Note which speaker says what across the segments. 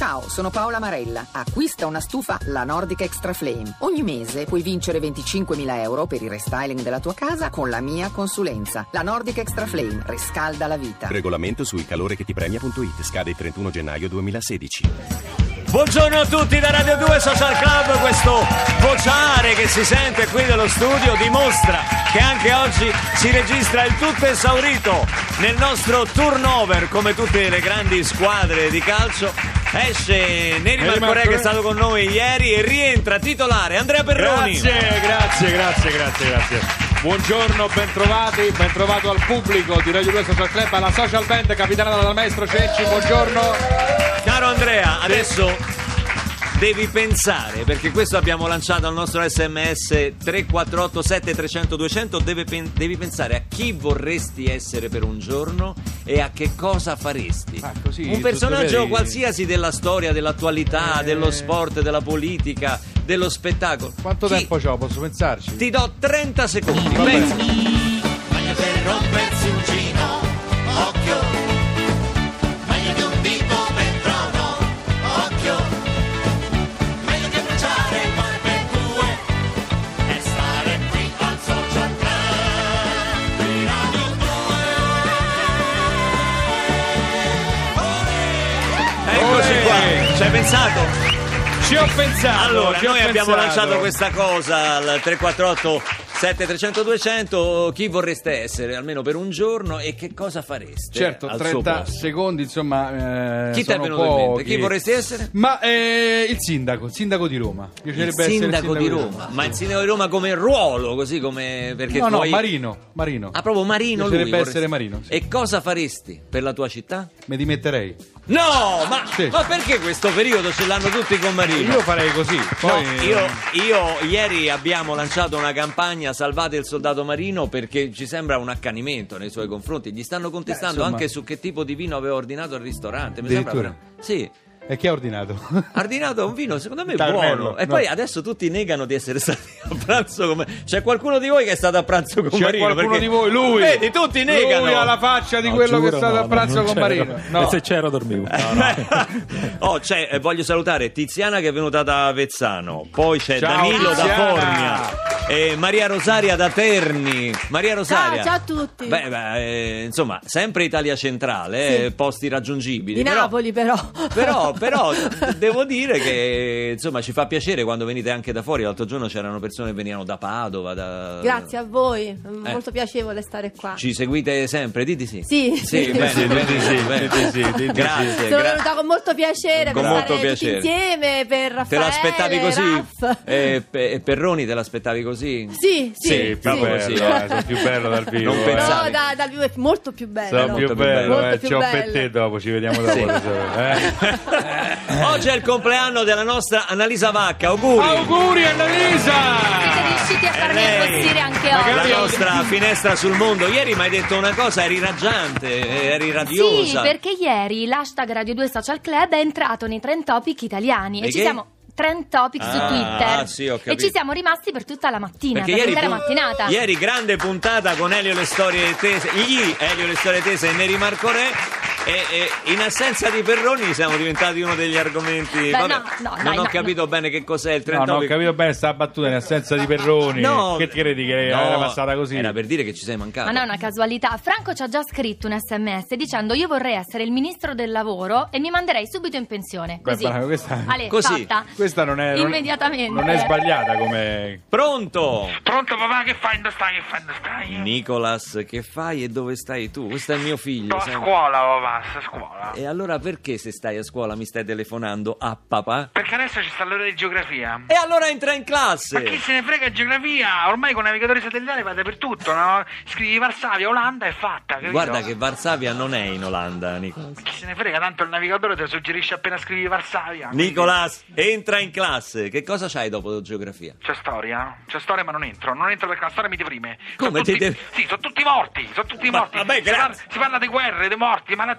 Speaker 1: Ciao, sono Paola Marella. Acquista una stufa La Nordic Extra Flame. Ogni mese puoi vincere 25.000 euro per il restyling della tua casa con la mia consulenza. La Nordic Extra Flame riscalda la vita.
Speaker 2: Regolamento su ilcalorechettipremia.it scade il 31 gennaio 2016.
Speaker 3: Buongiorno a tutti da Radio 2 Social Club, questo vociare che si sente qui dallo studio dimostra che anche oggi si registra il tutto esaurito nel nostro turnover come tutte le grandi squadre di calcio. Esce Neri Marcorè che è stato con noi ieri e rientra titolare Andrea Perroni.
Speaker 4: Grazie, grazie, grazie, grazie, grazie. Buongiorno, bentrovati, bentrovato al pubblico di Radio 2 Social Club, alla social band capitanata dal maestro Cecci, buongiorno.
Speaker 3: Caro Andrea, adesso devi pensare, perché questo abbiamo lanciato al nostro sms 348 7300 200, deve pen- devi pensare a chi vorresti essere per un giorno e a che cosa faresti.
Speaker 4: Ah, così,
Speaker 3: un personaggio qualsiasi della storia, dell'attualità,
Speaker 4: Eh.
Speaker 3: dello sport, della politica, dello spettacolo.
Speaker 4: Quanto
Speaker 3: Chi-
Speaker 4: tempo c'ho? Posso pensarci?
Speaker 3: Ti do 30 secondi,
Speaker 4: Vabbè.
Speaker 3: pensa.
Speaker 5: Meglio per rompersi un gino, occhio.
Speaker 3: Ci hai pensato?
Speaker 4: Ci ho pensato.
Speaker 3: Allora, noi abbiamo
Speaker 4: pensato.
Speaker 3: lanciato questa cosa al 348 7300 200 chi vorreste essere almeno per un giorno e che cosa fareste
Speaker 4: Certo,
Speaker 3: al suo
Speaker 4: 30
Speaker 3: posto?
Speaker 4: secondi, insomma. eh,
Speaker 3: Chi ti è venuto in mente?
Speaker 4: pochi.
Speaker 3: Chi vorresti essere?
Speaker 4: Ma eh, il sindaco, il sindaco di Roma. Mi
Speaker 3: Il
Speaker 4: piacerebbe essere
Speaker 3: sindaco di Roma, ma il sindaco di Roma come ruolo, così come perché
Speaker 4: No, no,
Speaker 3: hai-
Speaker 4: Marino, Marino.
Speaker 3: Ah, proprio Marino lui.
Speaker 4: Piacerebbe
Speaker 3: vorresti-
Speaker 4: essere Marino, sì.
Speaker 3: E cosa faresti per la tua città?
Speaker 4: Mi dimetterei.
Speaker 3: No, ma,
Speaker 4: Sì.
Speaker 3: ma perché questo periodo ce l'hanno tutti con Marino?
Speaker 4: Io farei così. Poi,
Speaker 3: No, io, io ieri abbiamo lanciato una campagna Salvate il soldato marino perché ci sembra un accanimento nei suoi confronti. Gli stanno contestando
Speaker 4: Beh,
Speaker 3: anche su che tipo di vino aveva ordinato al ristorante. Mi sembra Sì.
Speaker 4: E chi ha ordinato?
Speaker 3: Ha ordinato un vino, secondo me
Speaker 4: Tarnello,
Speaker 3: buono. E
Speaker 4: no.
Speaker 3: poi adesso tutti negano di essere stati a pranzo con me. C'è qualcuno di voi che è stato a pranzo con
Speaker 4: C'è
Speaker 3: Marino?
Speaker 4: qualcuno
Speaker 3: Perché-
Speaker 4: di voi, lui.
Speaker 3: Vedi, tutti negano.
Speaker 4: Lui ha la faccia di
Speaker 6: No,
Speaker 4: quello che è stato
Speaker 6: no,
Speaker 4: a pranzo con
Speaker 6: c'ero.
Speaker 4: Marino. No.
Speaker 6: E se c'ero dormivo.
Speaker 3: oh, c'è, eh, voglio salutare Tiziana che è venuta da Avezzano, poi c'è
Speaker 4: Ciao,
Speaker 3: Danilo da
Speaker 4: Tiziana.
Speaker 3: Formia e Maria Rosaria da Terni. Maria Rosaria.
Speaker 7: ciao a tutti.
Speaker 3: Beh, beh, eh, insomma, sempre Italia centrale, eh, posti raggiungibili.
Speaker 7: Di
Speaker 3: però-
Speaker 7: Napoli però.
Speaker 3: Però, però devo dire che insomma ci fa piacere quando venite anche da fuori. L'altro giorno c'erano persone che venivano da Padova. Da...
Speaker 7: Grazie a voi,
Speaker 3: Eh.
Speaker 7: molto piacevole stare qua.
Speaker 3: Ci seguite sempre? Diti sì.
Speaker 7: Sì.
Speaker 3: Sì,
Speaker 7: Sì,
Speaker 3: bene,
Speaker 4: sì,
Speaker 3: bene,
Speaker 4: diti sì,
Speaker 3: bene.
Speaker 4: diti sì, diti
Speaker 3: Grazie.
Speaker 7: Sono
Speaker 3: gra-
Speaker 7: venuta con molto piacere
Speaker 3: Con
Speaker 7: per
Speaker 3: molto
Speaker 7: stare
Speaker 3: piacere.
Speaker 7: tutti insieme per Raffaele,
Speaker 3: Te l'aspettavi così?
Speaker 7: Raff.
Speaker 3: E, e Perroni te l'aspettavi così?
Speaker 7: Sì, sì,
Speaker 3: Sì,
Speaker 7: sì.
Speaker 3: proprio così.
Speaker 4: bello, eh, sono più bello dal vivo.
Speaker 3: Non
Speaker 4: eh.
Speaker 3: pensare.
Speaker 7: No, da- dal vivo è molto più bello.
Speaker 4: Sono
Speaker 3: Molto
Speaker 4: più
Speaker 3: più
Speaker 4: bello,
Speaker 7: bello.
Speaker 4: eh.
Speaker 7: Più
Speaker 4: Ci ho per
Speaker 7: bello.
Speaker 4: te dopo, ci vediamo dopo.
Speaker 3: Sì.
Speaker 4: eh.
Speaker 3: Oggi è il compleanno della nostra Annalisa Vacca, auguri!
Speaker 4: Auguri Annalisa!
Speaker 8: Siete riusciti a farmi arrossire anche
Speaker 4: Magari-
Speaker 8: oggi.
Speaker 3: La nostra finestra sul mondo. Ieri mi hai detto una cosa, eri raggiante, eri
Speaker 8: Sì,
Speaker 3: radiosa.
Speaker 8: perché ieri l'hashtag Radio 2 Social Club è entrato nei trend topic italiani
Speaker 3: E
Speaker 8: e ci
Speaker 3: che?
Speaker 8: siamo trend topic su
Speaker 3: Ah,
Speaker 8: Twitter
Speaker 3: sì, ho
Speaker 8: e
Speaker 3: capito.
Speaker 8: ci siamo rimasti per tutta la mattina, per
Speaker 3: ieri,
Speaker 8: l'intera
Speaker 3: pu-
Speaker 8: mattinata.
Speaker 3: ieri grande puntata con Elio le storie tese, gli Elio le storie tese e Neri Marco Re e, e in assenza di Perroni siamo diventati uno degli argomenti.
Speaker 8: Beh,
Speaker 3: Vabbè,
Speaker 8: no, no,
Speaker 3: non
Speaker 8: dai,
Speaker 3: ho
Speaker 8: no,
Speaker 3: capito bene che cos'è il
Speaker 4: No,
Speaker 3: trend
Speaker 4: no, ho
Speaker 3: topic.
Speaker 4: capito bene sta battuta in assenza di Perroni.
Speaker 3: No,
Speaker 4: che ti credi che
Speaker 3: no,
Speaker 4: era passata così?
Speaker 3: Era per dire che ci sei mancato.
Speaker 8: Ma non è una casualità. Franco ci ha già scritto un sms dicendo io vorrei essere il ministro del lavoro e mi manderei subito in pensione.
Speaker 4: Beh,
Speaker 8: Così.
Speaker 4: bravo, questa-
Speaker 8: Ale,
Speaker 3: Così.
Speaker 8: fatta.
Speaker 4: Questa non è. non-
Speaker 8: Immediatamente.
Speaker 4: Non è sbagliata come.
Speaker 3: Pronto?
Speaker 9: Pronto papà, che fai? Dove stai? Che fai? Dove stai?
Speaker 3: Nicolas, che fai e dove stai tu? Questo è il mio figlio.
Speaker 9: Sto a scuola papà, sto a scuola.
Speaker 3: E allora perché se stai a scuola mi stai telefonando a papà?
Speaker 9: Perché adesso ci sta l'ora di geografia.
Speaker 3: E allora entra in classe!
Speaker 9: Ma chi se ne frega geografia? Ormai con navigatori satellitari va dappertutto, no? Scrivi Varsavia, Olanda è fatta, capito?
Speaker 3: Guarda che Varsavia non è in Olanda, Nicolas.
Speaker 9: Chi se ne frega, tanto il navigatore te lo suggerisce appena scrivi Varsavia. quindi-
Speaker 3: Nicolas, entra in classe. Che cosa c'hai dopo geografia?
Speaker 9: C'è storia? C'è storia ma non entro, non entro perché la storia mi deprime.
Speaker 3: Come
Speaker 9: Sono
Speaker 3: ti
Speaker 9: tutti...
Speaker 3: de-
Speaker 9: Sì, sono tutti morti, sono tutti
Speaker 3: Ma-
Speaker 9: morti.
Speaker 3: vabbè,
Speaker 9: si, parla, si parla di guerre, di morti, malattie.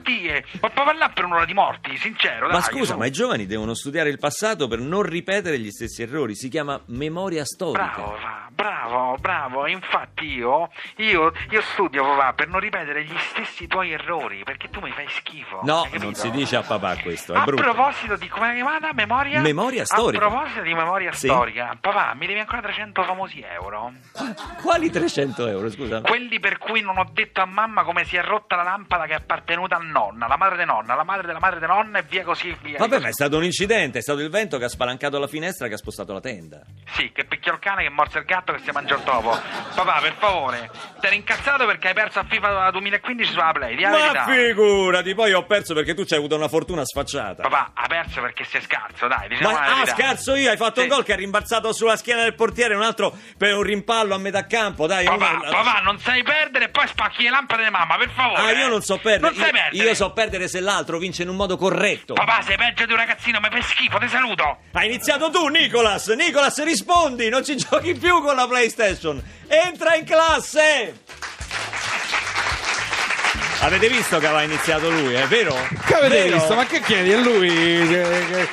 Speaker 9: Ma puoi parlare per un'ora di morti, sincero,
Speaker 3: Ma
Speaker 9: dai,
Speaker 3: scusa,
Speaker 9: su.
Speaker 3: ma i giovani devono studiare il passato per non ripetere gli stessi errori. Si chiama memoria storica.
Speaker 9: Bravo, bravo, bravo. Infatti io, io, io studio papà per non ripetere gli stessi tuoi errori, perché tu mi fai schifo.
Speaker 3: No, non si dice a papà questo, è
Speaker 9: A
Speaker 3: brutto.
Speaker 9: proposito di come è chiamata memoria?
Speaker 3: Memoria storica.
Speaker 9: A proposito di memoria
Speaker 3: Sì.
Speaker 9: storica, papà, mi devi ancora 300 famosi euro.
Speaker 3: Quali 300 euro, scusa?
Speaker 9: Quelli per cui non ho detto a mamma come si è rotta la lampada che è appartenuta a nonna, la madre di nonna, la madre della madre di nonna e via così via.
Speaker 3: Vabbè, ma è stato un incidente, è stato il vento che ha spalancato la finestra che ha spostato la tenda.
Speaker 9: Sì, che picchiò il cane, che morse il gatto, che si mangiò il topo. Papà, per favore, ti eri incazzato perché hai perso a FIFA 2015 sulla Play, di
Speaker 3: Ma figurati, poi ho perso perché tu ci hai avuto una fortuna sfacciata.
Speaker 9: Papà, ha perso perché sei scarso, dai, diciamo
Speaker 3: Ma ah, scarso io, hai fatto
Speaker 9: Sì.
Speaker 3: un gol che è rimbalzato sulla schiena del portiere, un altro per un rimpallo a metà campo, dai.
Speaker 9: Papà,
Speaker 3: uno-
Speaker 9: papà, non sai perdere e poi spacchi le lampade di mamma, per favore.
Speaker 3: Ah, io non so perdere.
Speaker 9: Non sai perdere.
Speaker 3: io so perdere se l'altro vince in un modo corretto.
Speaker 9: Papà, sei peggio di un ragazzino, mi fai schifo, ti saluto.
Speaker 3: Hai iniziato tu, Nicolas! Nicolas, rispondi! Non ci giochi più con la PlayStation! Entra in classe! Avete visto che aveva iniziato lui, è vero?
Speaker 4: Che avete
Speaker 3: Vero?
Speaker 4: visto? Ma che chiedi? È lui che- che-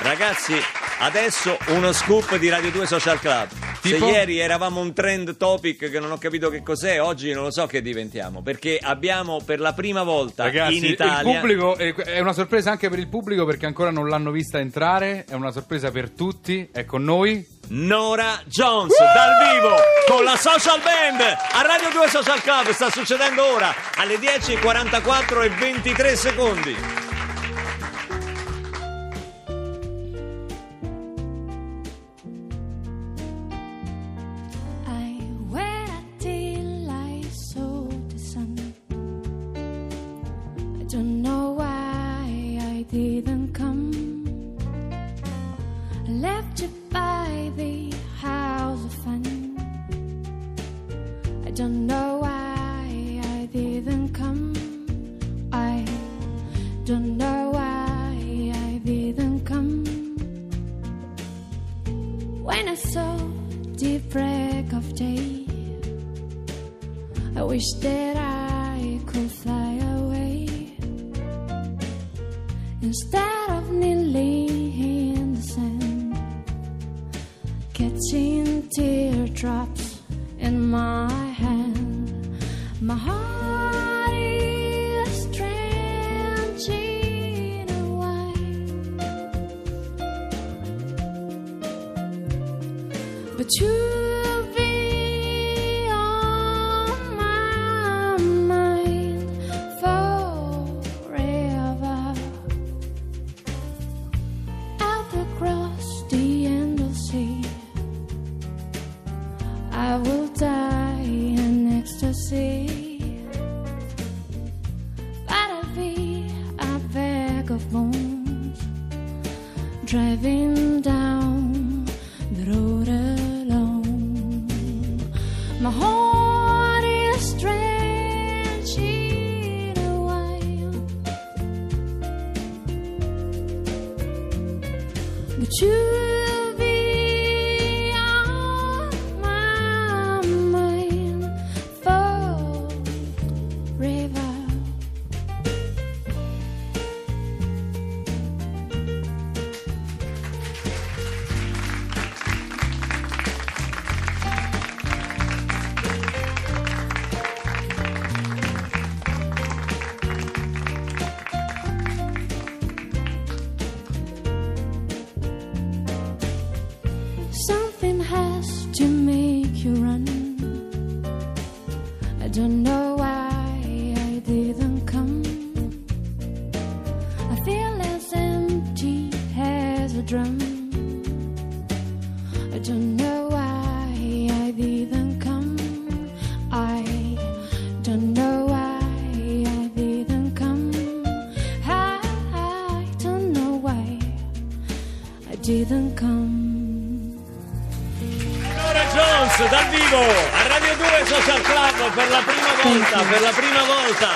Speaker 3: Ragazzi, adesso uno scoop di Radio 2 Social Club.
Speaker 4: Tipo?
Speaker 3: Se ieri eravamo un trend topic che non ho capito che cos'è, oggi non lo so che diventiamo. Perché abbiamo per la prima volta
Speaker 4: Ragazzi,
Speaker 3: in
Speaker 4: il
Speaker 3: Italia.
Speaker 4: pubblico è, una sorpresa anche per il pubblico perché ancora non l'hanno vista entrare. È una sorpresa per tutti. È con noi.
Speaker 3: Nora Jones dal vivo con la social band a Radio 2 Social Club sta succedendo ora alle 10.44 e 23 secondi
Speaker 6: I wish that I could fly away instead of kneeling in the sand, catching teardrops in my hand. My heart
Speaker 3: per la prima volta per la prima volta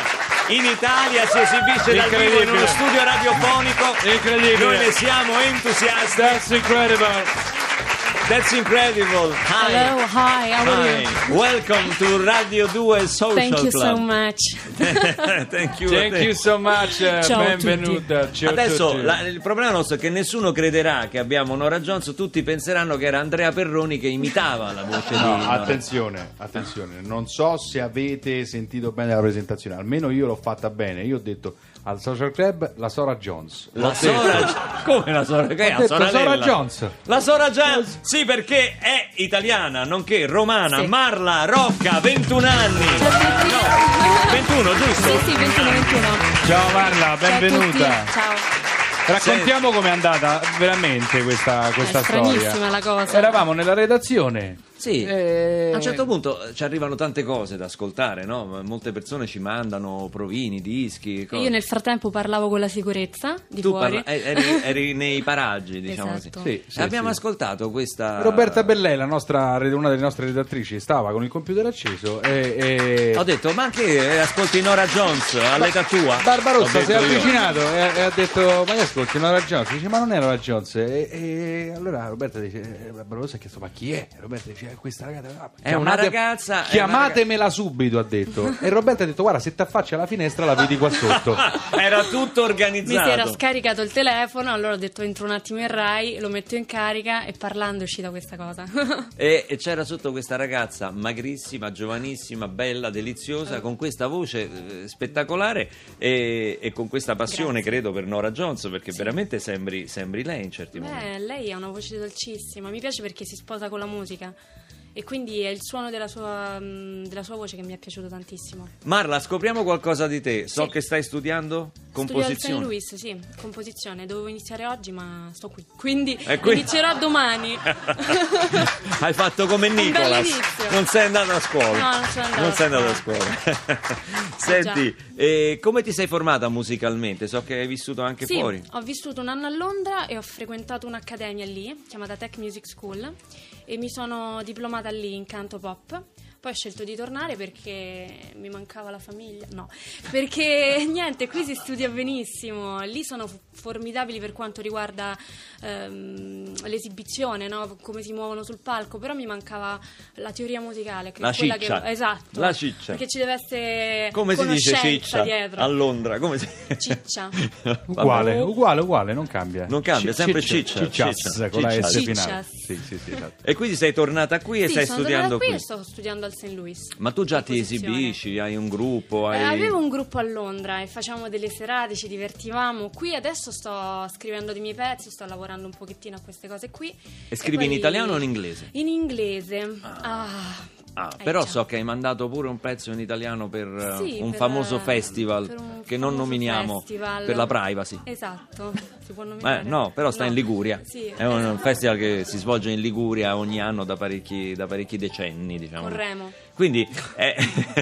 Speaker 3: in Italia si esibisce dal vivo in uno studio radiofonico
Speaker 4: Incredibile.
Speaker 3: noi ne siamo entusiasti
Speaker 4: That's incredible.
Speaker 3: That's incredible. Hi.
Speaker 10: Hello, hi, how are
Speaker 3: Hi.
Speaker 10: you?
Speaker 3: Welcome to Radio 2 Social
Speaker 10: Thank you
Speaker 3: Club.
Speaker 10: so much.
Speaker 3: Thank you.
Speaker 4: Thank you so much, eh,
Speaker 10: Ciao
Speaker 4: benvenuta. Ciao a
Speaker 3: Adesso
Speaker 4: tutti.
Speaker 3: la- il problema nostro è che nessuno crederà che abbiamo Nora Jones, tutti penseranno che era Andrea Perroni che imitava la voce di
Speaker 4: No,
Speaker 3: Nora.
Speaker 4: attenzione, attenzione, non so se avete sentito bene la presentazione, almeno io l'ho fatta bene. Io ho detto al Social Club la Sora Jones.
Speaker 3: La. Sora Come la Sora? Che è
Speaker 4: Ho
Speaker 3: la?
Speaker 4: Sora Jones.
Speaker 3: La Sora Jones Sì perché è italiana Nonché romana
Speaker 10: Sì.
Speaker 3: Marla Rocca 21 anni No 21 giusto?
Speaker 10: Sì, sì, 21, 21.
Speaker 4: Ciao Marla,
Speaker 10: Ciao a
Speaker 4: benvenuta.
Speaker 10: tutti. Ciao.
Speaker 4: Raccontiamo com'è andata veramente questa, questa
Speaker 10: È stranissima
Speaker 4: storia.
Speaker 10: la cosa.
Speaker 4: Eravamo nella redazione.
Speaker 3: Sì
Speaker 4: Eh,
Speaker 3: A un certo punto eh, ci arrivano tante cose da ascoltare no? Molte persone ci mandano provini, dischi cose.
Speaker 10: Io nel frattempo parlavo con la sicurezza di
Speaker 3: Tu
Speaker 10: fuori.
Speaker 3: parla- eh, eri, eri nei paraggi diciamo
Speaker 10: Esatto.
Speaker 3: così
Speaker 4: Sì, sì,
Speaker 3: E Abbiamo
Speaker 4: sì.
Speaker 3: ascoltato questa
Speaker 4: Roberta Bellei, la nostra, una delle nostre redattrici, stava con il computer acceso e... e-
Speaker 3: Ho detto ma che eh, ascolti Nora Jones all'età tua?
Speaker 4: Barbarossa si è avvicinato e, e ha detto ma che ascolti Nora Jones dice ma non è Nora Jones e, e allora Roberta dice Barbarossa ha chiesto ma chi è? Roberta dice "Eh, questa ragazza ah,
Speaker 3: È una ragazza-
Speaker 4: chiamatemela subito ha detto. E Roberta ha detto guarda se ti affacci alla finestra la vedi qua sotto.
Speaker 3: Era tutto
Speaker 10: Mi
Speaker 3: organizzato
Speaker 10: si era scaricato il telefono, allora ho detto entro un attimo in Rai, lo metto in carica e parlando è uscita questa cosa.
Speaker 3: E, e c'era sotto questa ragazza magrissima, giovanissima, bella, deliziosa, con questa voce eh, spettacolare e, e con questa passione,
Speaker 10: Grazie.
Speaker 3: credo, per Nora Jones, perché veramente sembri, sembri lei in certi momenti.
Speaker 10: Beh, lei ha una voce dolcissima, mi piace perché si sposa con la musica e quindi è il suono della sua, mm, della sua voce che mi è piaciuto tantissimo.
Speaker 3: Marla, scopriamo qualcosa di te. So
Speaker 10: Sì.
Speaker 3: che stai studiando
Speaker 10: Studio al
Speaker 3: composizione.
Speaker 10: Louis, sì, composizione. Dovevo iniziare oggi, ma sto qui. Quindi
Speaker 3: E qui-
Speaker 10: inizierò domani.
Speaker 3: Hai fatto come Nicolas. Non sei andato a scuola.
Speaker 10: No, non sono andata
Speaker 3: Non sei andato a
Speaker 10: scuola.
Speaker 3: scuola. Senti, eh, come ti sei formata musicalmente? So che hai vissuto anche
Speaker 10: Sì,
Speaker 3: fuori.
Speaker 10: ho vissuto un anno a Londra e ho frequentato un'accademia lì, chiamata Tech Music School, e mi sono diplomata lì in canto pop. Poi ho scelto di tornare perché mi mancava la famiglia. No, perché niente, qui si studia benissimo. Lì sono formidabili per quanto riguarda ehm, l'esibizione, no? come si muovono sul palco. Però mi mancava la teoria musicale. Che è
Speaker 3: La
Speaker 10: quella
Speaker 3: ciccia.
Speaker 10: Che, esatto.
Speaker 3: La ciccia.
Speaker 10: Perché ci deve essere
Speaker 3: Come si dice ciccia
Speaker 10: dietro.
Speaker 3: a Londra? Come si...
Speaker 10: Ciccia.
Speaker 4: uguale uguale uguale non cambia
Speaker 3: Non cambia, sempre
Speaker 4: ciccia,
Speaker 3: ciccia,
Speaker 4: ciccias,
Speaker 3: ciccia,
Speaker 4: con la S finale sì sì sì esatto.
Speaker 3: E quindi sei tornata qui e
Speaker 10: Sì,
Speaker 3: stai studiando
Speaker 10: qui
Speaker 3: qui.
Speaker 10: e sto studiando al St. Louis.
Speaker 3: Ma tu già ti esibisci, hai un gruppo, hai...
Speaker 10: Eh, avevo un gruppo a Londra e facevamo delle serate, ci divertivamo. Qui adesso sto scrivendo dei miei pezzi, sto lavorando un pochettino a queste cose qui.
Speaker 3: E scrivi in
Speaker 10: poi-
Speaker 3: italiano o in inglese?
Speaker 10: In inglese. Ah.
Speaker 3: Ah,
Speaker 10: Eh,
Speaker 3: però
Speaker 10: già.
Speaker 3: so che hai mandato pure un pezzo in italiano per eh,
Speaker 10: Sì,
Speaker 3: un
Speaker 10: per,
Speaker 3: famoso
Speaker 10: eh,
Speaker 3: festival
Speaker 10: per un
Speaker 3: che non nominiamo
Speaker 10: festival.
Speaker 3: per la privacy.
Speaker 10: Esatto, si può
Speaker 3: Eh,
Speaker 10: nominare?
Speaker 3: no, però sta
Speaker 10: No.
Speaker 3: in Liguria.
Speaker 10: Sì,
Speaker 3: È un
Speaker 10: esatto.
Speaker 3: festival che si svolge in Liguria ogni anno da parecchi, da parecchi decenni, diciamo.
Speaker 10: Con Remo.
Speaker 3: Quindi eh,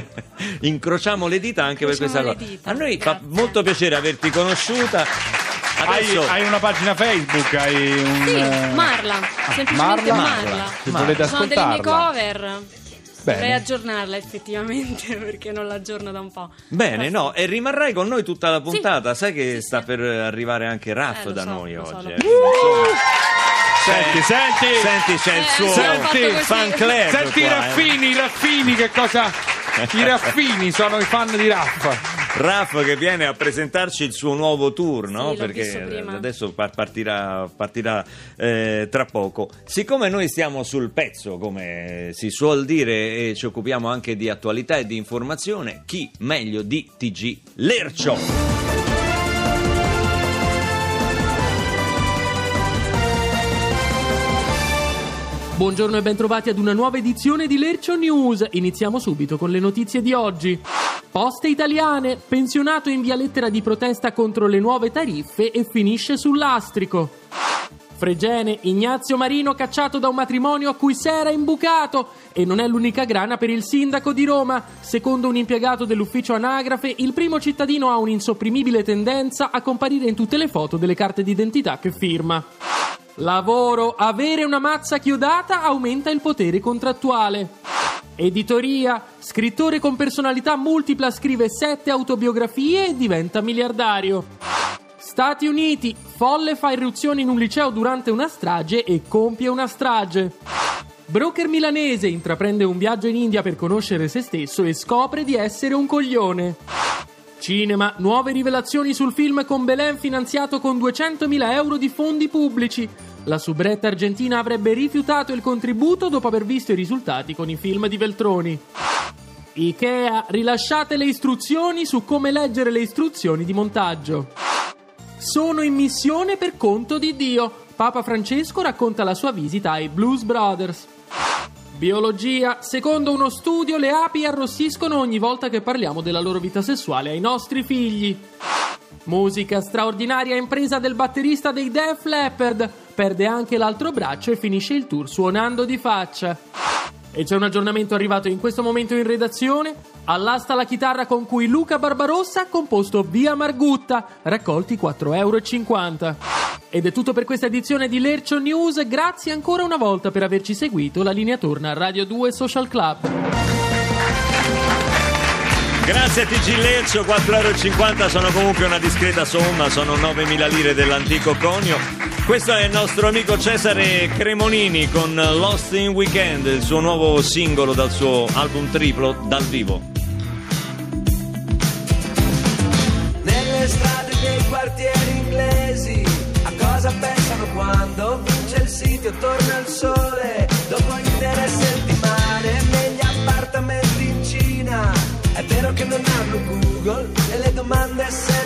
Speaker 3: incrociamo le dita anche per
Speaker 10: Incrociamo
Speaker 3: questa
Speaker 10: le
Speaker 3: cosa.
Speaker 10: dita,
Speaker 3: A noi fa
Speaker 10: grazie.
Speaker 3: molto piacere averti conosciuta.
Speaker 4: hai,
Speaker 3: Adesso
Speaker 4: hai una pagina Facebook hai un
Speaker 10: Sì,
Speaker 4: eh,
Speaker 10: Marla, semplicemente
Speaker 4: Marla?
Speaker 10: Marla.
Speaker 4: se volete
Speaker 10: Sono delle mie
Speaker 4: ascoltarla
Speaker 10: cover. Dovrei
Speaker 4: Bene.
Speaker 10: aggiornarla effettivamente perché non l'aggiorno da un po'.
Speaker 3: Bene,
Speaker 10: Però
Speaker 3: no, e rimarrai con noi tutta la puntata. Sai che
Speaker 10: Sì,
Speaker 3: sta
Speaker 10: sì.
Speaker 3: per arrivare anche Raff
Speaker 10: Eh,
Speaker 3: da
Speaker 10: so,
Speaker 3: noi oggi.
Speaker 10: lo
Speaker 3: eh.
Speaker 10: so.
Speaker 3: Insomma,
Speaker 4: senti senti
Speaker 3: Senti, c'è il
Speaker 10: Eh,
Speaker 3: suo
Speaker 10: così.
Speaker 3: fan club.
Speaker 4: Senti i
Speaker 3: eh.
Speaker 4: raffini, i raffini, che cosa? I raffini sono i fan di Raffa.
Speaker 3: Raff che viene a presentarci il suo nuovo tour, no?
Speaker 10: Sì,
Speaker 3: Perché adesso par- partirà, partirà eh, tra poco. Siccome noi stiamo sul pezzo, come si suol dire, e ci occupiamo anche di attualità e di informazione, chi meglio di TG Lercio?
Speaker 11: Buongiorno e bentrovati ad una nuova edizione di Lercio News. Iniziamo subito con le notizie di oggi. Poste italiane, pensionato in via lettera di protesta contro le nuove tariffe e finisce sul lastrico. Fregene, Ignazio Marino cacciato da un matrimonio a cui si era imbucato e non è l'unica grana per il sindaco di Roma. Secondo un impiegato dell'ufficio anagrafe, il primo cittadino ha un'insopprimibile tendenza a comparire in tutte le foto delle carte d'identità che firma. Lavoro, avere una mazza chiodata aumenta il potere contrattuale. Editoria, scrittore con personalità multipla scrive sette autobiografie e diventa miliardario. Stati Uniti, folle fa irruzione in un liceo durante una strage e compie una strage. Broker milanese intraprende un viaggio in India per conoscere se stesso e scopre di essere un coglione. Cinema, nuove rivelazioni sul film con Belen finanziato con 200.000 euro di fondi pubblici. La subretta argentina avrebbe rifiutato il contributo dopo aver visto i risultati con i film di Veltroni. Ikea, rilasciate le istruzioni su come leggere le istruzioni di montaggio. Sono in missione per conto di Dio. Papa Francesco racconta la sua visita ai Blues Brothers. Biologia. Secondo uno studio, le api arrossiscono ogni volta che parliamo della loro vita sessuale ai nostri figli. Musica straordinaria impresa del batterista dei Def Leppard. Perde anche l'altro braccio e finisce il tour suonando di faccia. E c'è un aggiornamento arrivato in questo momento in redazione. All'asta la chitarra con cui Luca Barbarossa ha composto Via Margutta, raccolti 4,50 euro. Ed è tutto per questa edizione di Lercio News. Grazie ancora una volta per averci seguito. La linea torna a Radio 2 Social Club.
Speaker 3: Grazie a TG Leccio, 4,50 euro sono comunque una discreta somma, sono 9.000 lire dell'antico conio. Questo è il nostro amico Cesare Cremonini con Lost in Weekend, il suo nuovo singolo dal suo album triplo dal vivo.
Speaker 5: Nelle strade dei quartieri inglesi A cosa pensano quando vince il sito torna il sole Dopo intere settimane negli appartamenti in Cina È vero che non hanno Google E le domande se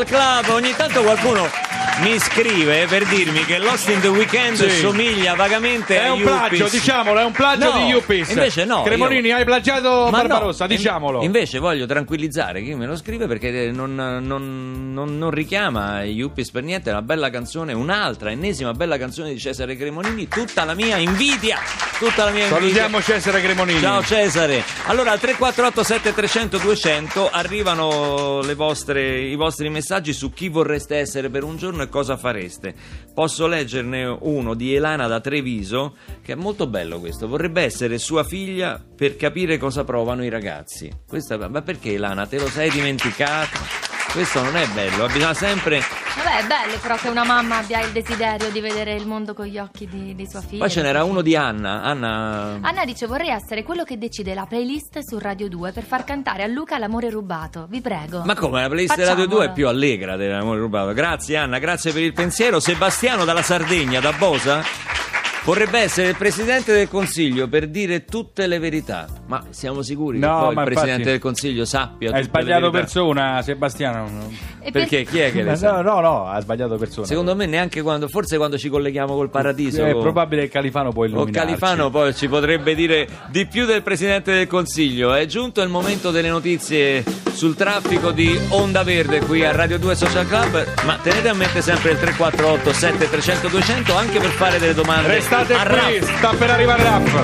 Speaker 3: Social Club, ogni tanto qualcuno mi scrive per dirmi che Lost in the Weekend
Speaker 4: Sì.
Speaker 3: somiglia vagamente
Speaker 4: È
Speaker 3: a
Speaker 4: un plagio,
Speaker 3: Yuppies.
Speaker 4: diciamolo, è un plagio
Speaker 3: No,
Speaker 4: di Yuppies.
Speaker 3: Invece no.
Speaker 4: Cremonini,
Speaker 3: io-
Speaker 4: hai plagiato
Speaker 3: Ma
Speaker 4: Barbarossa,
Speaker 3: no,
Speaker 4: diciamolo.
Speaker 3: Invece voglio tranquillizzare chi me lo scrive perché non, non- non- non richiama Yuppies per niente, è una bella canzone, un'altra, ennesima bella canzone di Cesare Cremonini, tutta la mia invidia, tutta la mia invidia.
Speaker 4: Salutiamo Cesare Cremonini.
Speaker 3: Ciao Cesare. Allora al 348 7300 200 arrivano le vostre- i vostri messaggi su chi vorreste essere per un giorno e cosa fareste. Posso leggerne uno di Elana da Treviso che è molto bello questo. Vorrebbe essere sua figlia per capire cosa provano i ragazzi. Questa, ma perché Elana te lo sei dimenticato? Questo non è bello, bisogna sempre
Speaker 8: Vabbè, è bello però che una mamma abbia il desiderio di vedere il mondo con gli occhi di, di sua figlia.
Speaker 3: Poi ce n'era uno di Anna. Anna
Speaker 8: Anna dice vorrei essere quello che decide la playlist su Radio 2 per far cantare a Luca l'amore rubato. Vi prego.
Speaker 3: Ma come la playlist di Radio 2 è più allegra dell'amore rubato? Grazie Anna, grazie per il pensiero. Sebastiano dalla Sardegna, da Bosa, vorrebbe essere il presidente del consiglio per dire tutte le verità. Ma siamo sicuri che
Speaker 4: No,
Speaker 3: poi il presidente
Speaker 4: infatti-
Speaker 3: del consiglio sappia
Speaker 4: Hai
Speaker 3: tutte le
Speaker 4: sbagliato persona, Sebastiano.
Speaker 8: E per-
Speaker 3: Perché chi è che le sa?
Speaker 12: No, no, no, ha sbagliato persona.
Speaker 3: Secondo me neanche quando, forse quando ci colleghiamo col paradiso.
Speaker 12: è
Speaker 3: con-
Speaker 12: probabile che Califano
Speaker 3: O
Speaker 12: illuminarci.
Speaker 3: Califano poi ci potrebbe dire di più del Presidente del Consiglio. È giunto il momento delle notizie sul traffico di Onda Verde qui a Radio 2 Social Club, ma tenete a mente sempre il 348 7300 200 anche per fare delle domande
Speaker 4: Restate
Speaker 3: a
Speaker 4: qui, sta per arrivare l'app.